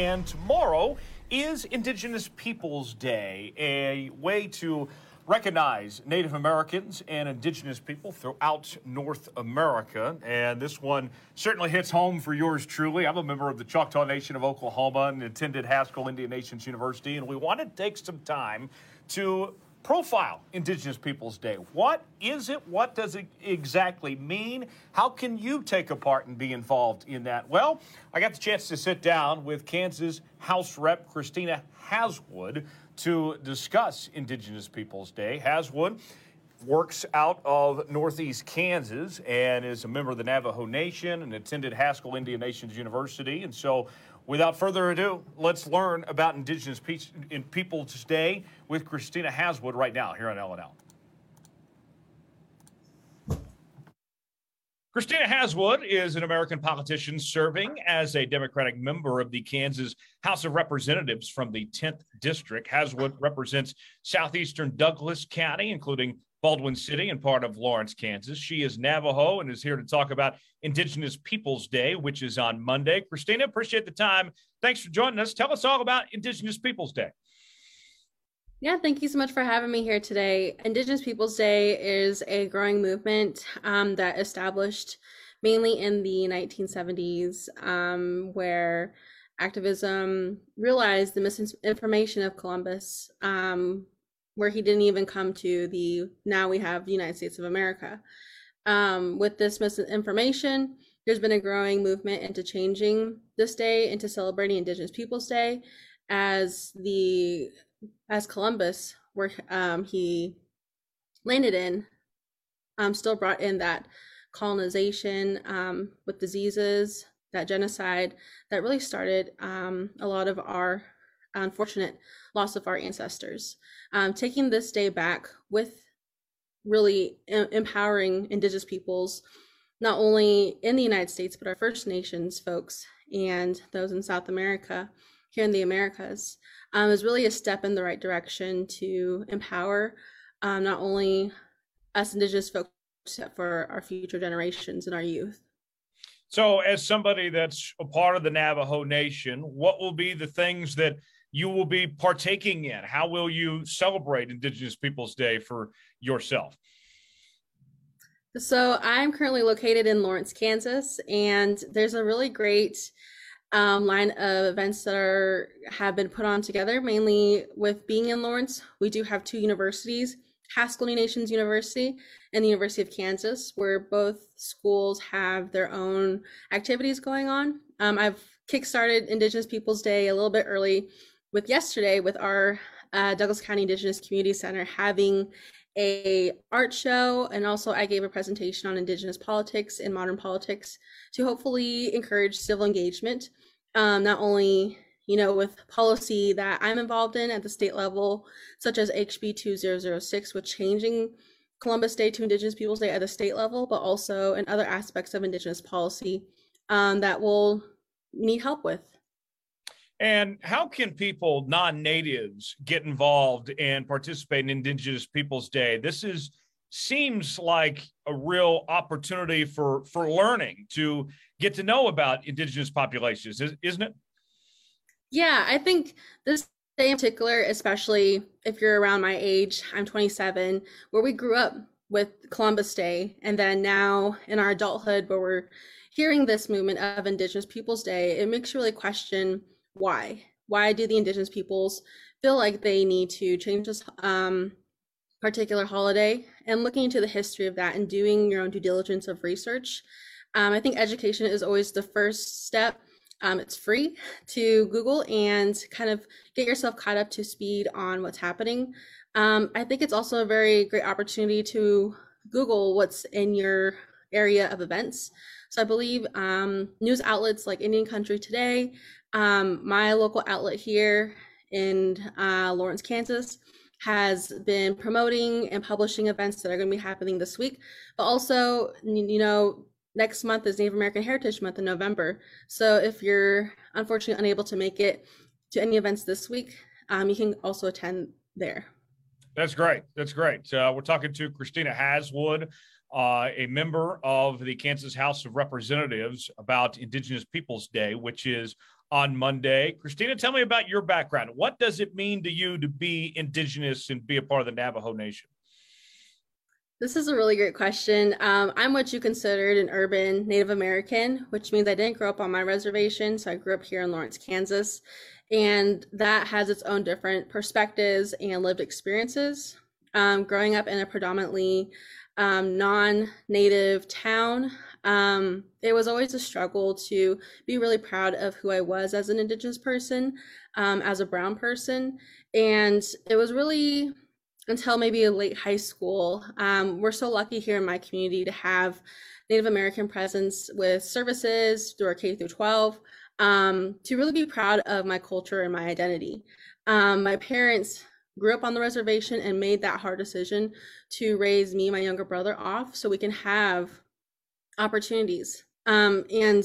and tomorrow is Indigenous Peoples Day, a way to recognize Native Americans and Indigenous people throughout North America. And this one certainly hits home for yours truly. I'm a member of the Choctaw Nation of Oklahoma and attended Haskell Indian Nations University, and we want to take some time to profile Indigenous Peoples Day. What is it? What does it exactly mean? How can you take a part and be involved in that? Well, I got the chance to sit down with Kansas House Rep Christina Haswood to discuss Indigenous Peoples Day. Haswood works out of Northeast Kansas and is a member of the Navajo Nation and attended Haskell Indian Nations University. And so Without further ado, let's learn about Indigenous Peoples Day with Christina Haswood right now here on LNL. Christina Haswood is an American politician serving as a Democratic member of the Kansas House of Representatives from the 10th District. Haswood represents southeastern Douglas County, including Baldwin City and part of Lawrence, Kansas. She is Navajo and is here to talk about Indigenous Peoples Day, which is on Monday. Christina, appreciate the time. Thanks for joining us. Tell us all about Indigenous Peoples Day. Yeah, thank you so much for having me here today. Indigenous Peoples Day is a growing movement um, that established mainly in the 1970s, um, where activism realized the misinformation of Columbus um, where he didn't even come to the now we have United States of America. Um, with this misinformation, there's been a growing movement into changing this day into celebrating Indigenous Peoples Day as the as Columbus, where um, he landed in, um, still brought in that colonization um, with diseases, that genocide that really started um, a lot of our unfortunate loss of our ancestors. Um, taking this day back with really empowering Indigenous peoples, not only in the United States, but our First Nations folks and those in South America, here in the Americas, um, is really a step in the right direction to empower um, not only us Indigenous folks, but for our future generations and our youth. So, as somebody that's a part of the Navajo Nation, what will be the things that you will be partaking in? How will you celebrate Indigenous Peoples Day for yourself? So, I'm currently located in Lawrence, Kansas, and there's a really great um, line of events that are have been put on together. Mainly with being in Lawrence, we do have two universities: Haskell Indian Nations University and the University of Kansas, where both schools have their own activities going on. Um, I've kickstarted Indigenous Peoples Day a little bit early with yesterday with our uh, Douglas County Indigenous Community Center having a art show and also I gave a presentation on Indigenous politics and modern politics to hopefully encourage civil engagement, um, not only you know with policy that I'm involved in at the state level, such as HB 2006 with changing Columbus Day to Indigenous Peoples Day at the state level, but also in other aspects of Indigenous policy um, that will need help with. And how can people, non natives, get involved and participate in Indigenous Peoples Day? This is seems like a real opportunity for for learning to get to know about indigenous populations isn't it yeah i think this day in particular especially if you're around my age i'm 27 where we grew up with columbus day and then now in our adulthood where we're hearing this movement of indigenous peoples day it makes you really question why? Why do the indigenous peoples feel like they need to change this um, particular holiday? And looking into the history of that and doing your own due diligence of research um, i think education is always the first step. Um, it's free to google and kind of get yourself caught up to speed on what's happening. Um, i think it's also a very great opportunity to google what's in your area of events so i believe um, news outlets like indian country today um, my local outlet here in uh, Lawrence, Kansas, has been promoting and publishing events that are going to be happening this week. But also, you know, next month is Native American Heritage Month in November. So if you're unfortunately unable to make it to any events this week, um, you can also attend there. That's great. That's great. Uh, we're talking to Christina Haswood, uh, a member of the Kansas House of Representatives, about Indigenous Peoples Day, which is on Monday. Christina, tell me about your background. What does it mean to you to be Indigenous and be a part of the Navajo Nation? This is a really great question. Um, I'm what you considered an urban Native American, which means I didn't grow up on my reservation. So I grew up here in Lawrence, Kansas. And that has its own different perspectives and lived experiences. Um, growing up in a predominantly um, non native town, um, it was always a struggle to be really proud of who I was as an Indigenous person, um, as a Brown person. And it was really until maybe late high school. Um, we're so lucky here in my community to have Native American presence with services through our K through 12 um, to really be proud of my culture and my identity. Um, my parents grew up on the reservation and made that hard decision to raise me, my younger brother, off so we can have opportunities. Um, and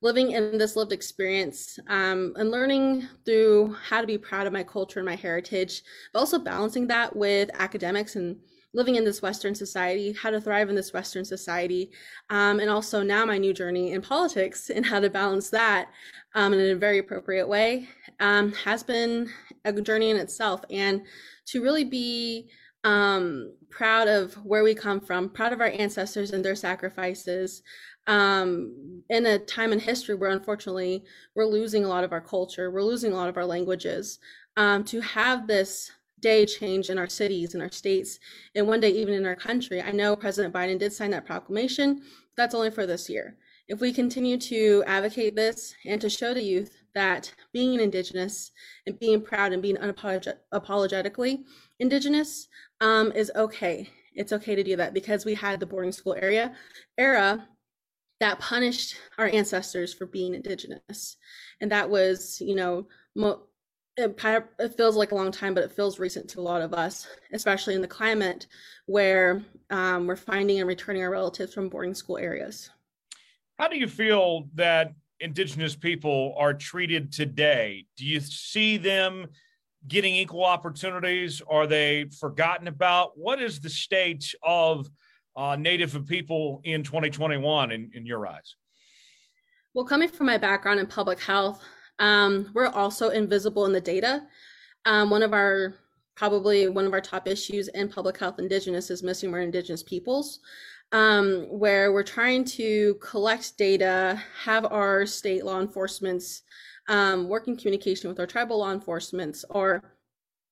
living in this lived experience um, and learning through how to be proud of my culture and my heritage, but also balancing that with academics and living in this Western society, how to thrive in this Western society, um, and also now my new journey in politics and how to balance that um, in a very appropriate way um, has been a journey in itself. And to really be um, proud of where we come from, proud of our ancestors and their sacrifices, um, in a time in history where unfortunately we're losing a lot of our culture, we're losing a lot of our languages. Um, to have this day change in our cities and our states, and one day even in our country. I know President Biden did sign that proclamation. That's only for this year. If we continue to advocate this and to show the youth that being an Indigenous and being proud and being unapologetically Indigenous um, is okay. It's okay to do that because we had the boarding school area era that punished our ancestors for being indigenous and that was you know mo- it, it, feels like a long time but it feels recent to a lot of us especially in the climate where um, we're finding and returning our relatives from boarding school areas how do you feel that indigenous people are treated today do you see them getting equal opportunities are they forgotten about what is the state of uh, Native people in 2021 in, in your eyes? Well, coming from my background in public health, um, we're also invisible in the data. Um, one of our probably one of our top issues in public health indigenous is missing our indigenous peoples um, where we're trying to collect data have our state law enforcements um, work in communication with our tribal law enforcements or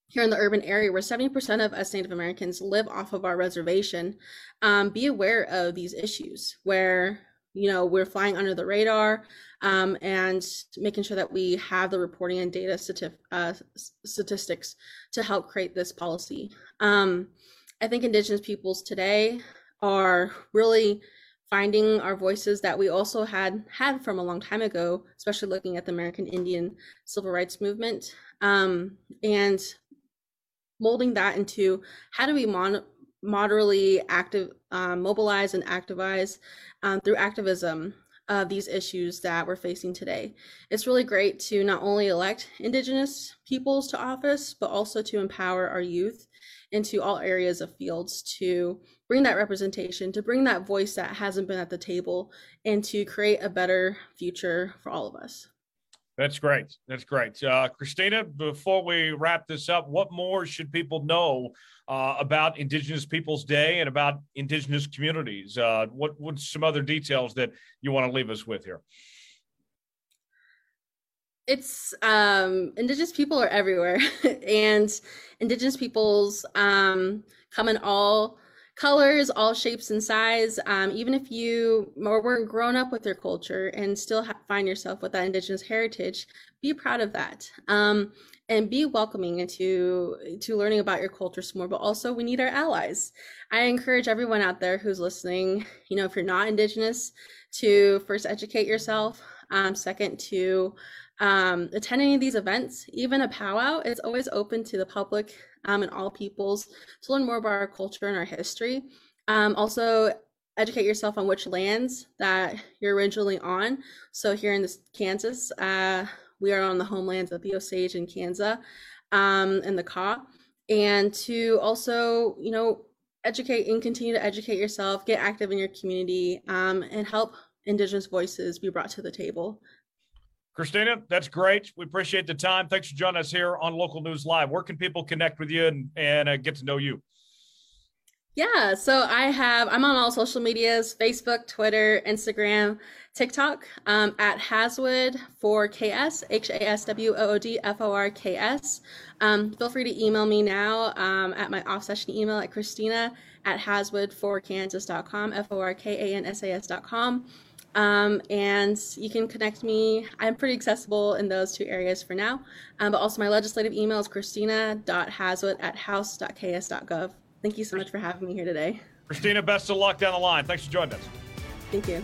here in the urban area where 70% of us Native Americans live off of our reservation, um, be aware of these issues where, you know, we're flying under the radar um, and making sure that we have the reporting and data stati- uh, statistics to help create this policy. Um, I think Indigenous peoples today are really finding our voices that we also had had from a long time ago, especially looking at the American Indian civil rights movement. Um, and molding that into how do we mon- moderately active um, mobilize and activize um, through activism uh, these issues that we're facing today. It's really great to not only elect Indigenous peoples to office, but also to empower our youth into all areas of fields to bring that representation, to bring that voice that hasn't been at the table, and to create a better future for all of us. That's great. That's great. Uh, Christina, before we wrap this up, what more should people know uh, about Indigenous Peoples Day and about Indigenous communities? Uh, what what's some other details that you want to leave us with here? It's um, Indigenous people are everywhere, and Indigenous peoples um, come in all colors, all shapes and size. Um, even if you weren't grown up with your culture and still ha- find yourself with that Indigenous heritage, be proud of that. Um, and be welcoming into to learning about your culture some more but also we need our allies i encourage everyone out there who's listening you know if you're not indigenous to first educate yourself um, second to um, attend any of these events even a powwow is always open to the public um, and all peoples to learn more about our culture and our history. Um, also, educate yourself on which lands that you're originally on. So here in this Kansas, uh, we are on the homelands of the Osage and Kansa um, and the Kaw. And to also, you know, educate and continue to educate yourself, get active in your community, um, and help Indigenous voices be brought to the table. Christina, that's great. We appreciate the time. Thanks for joining us here on Local News Live. Where can people connect with you and, and uh, get to know you? Yeah, so I have, I'm on all social medias Facebook, Twitter, Instagram, TikTok um, at Haswood for KS, H A S W O O D F O R K S. Um, feel free to email me now um, at my off session email at Christina at haswoodforkansas.com, F O R K A N S A S.com. Um, and you can connect me. I'm pretty accessible in those two areas for now. Um, but also, my legislative email is christina.haswood at house.ks.gov. Thank you so much for having me here today. Christina, best of luck down the line. Thanks for joining us. Thank you.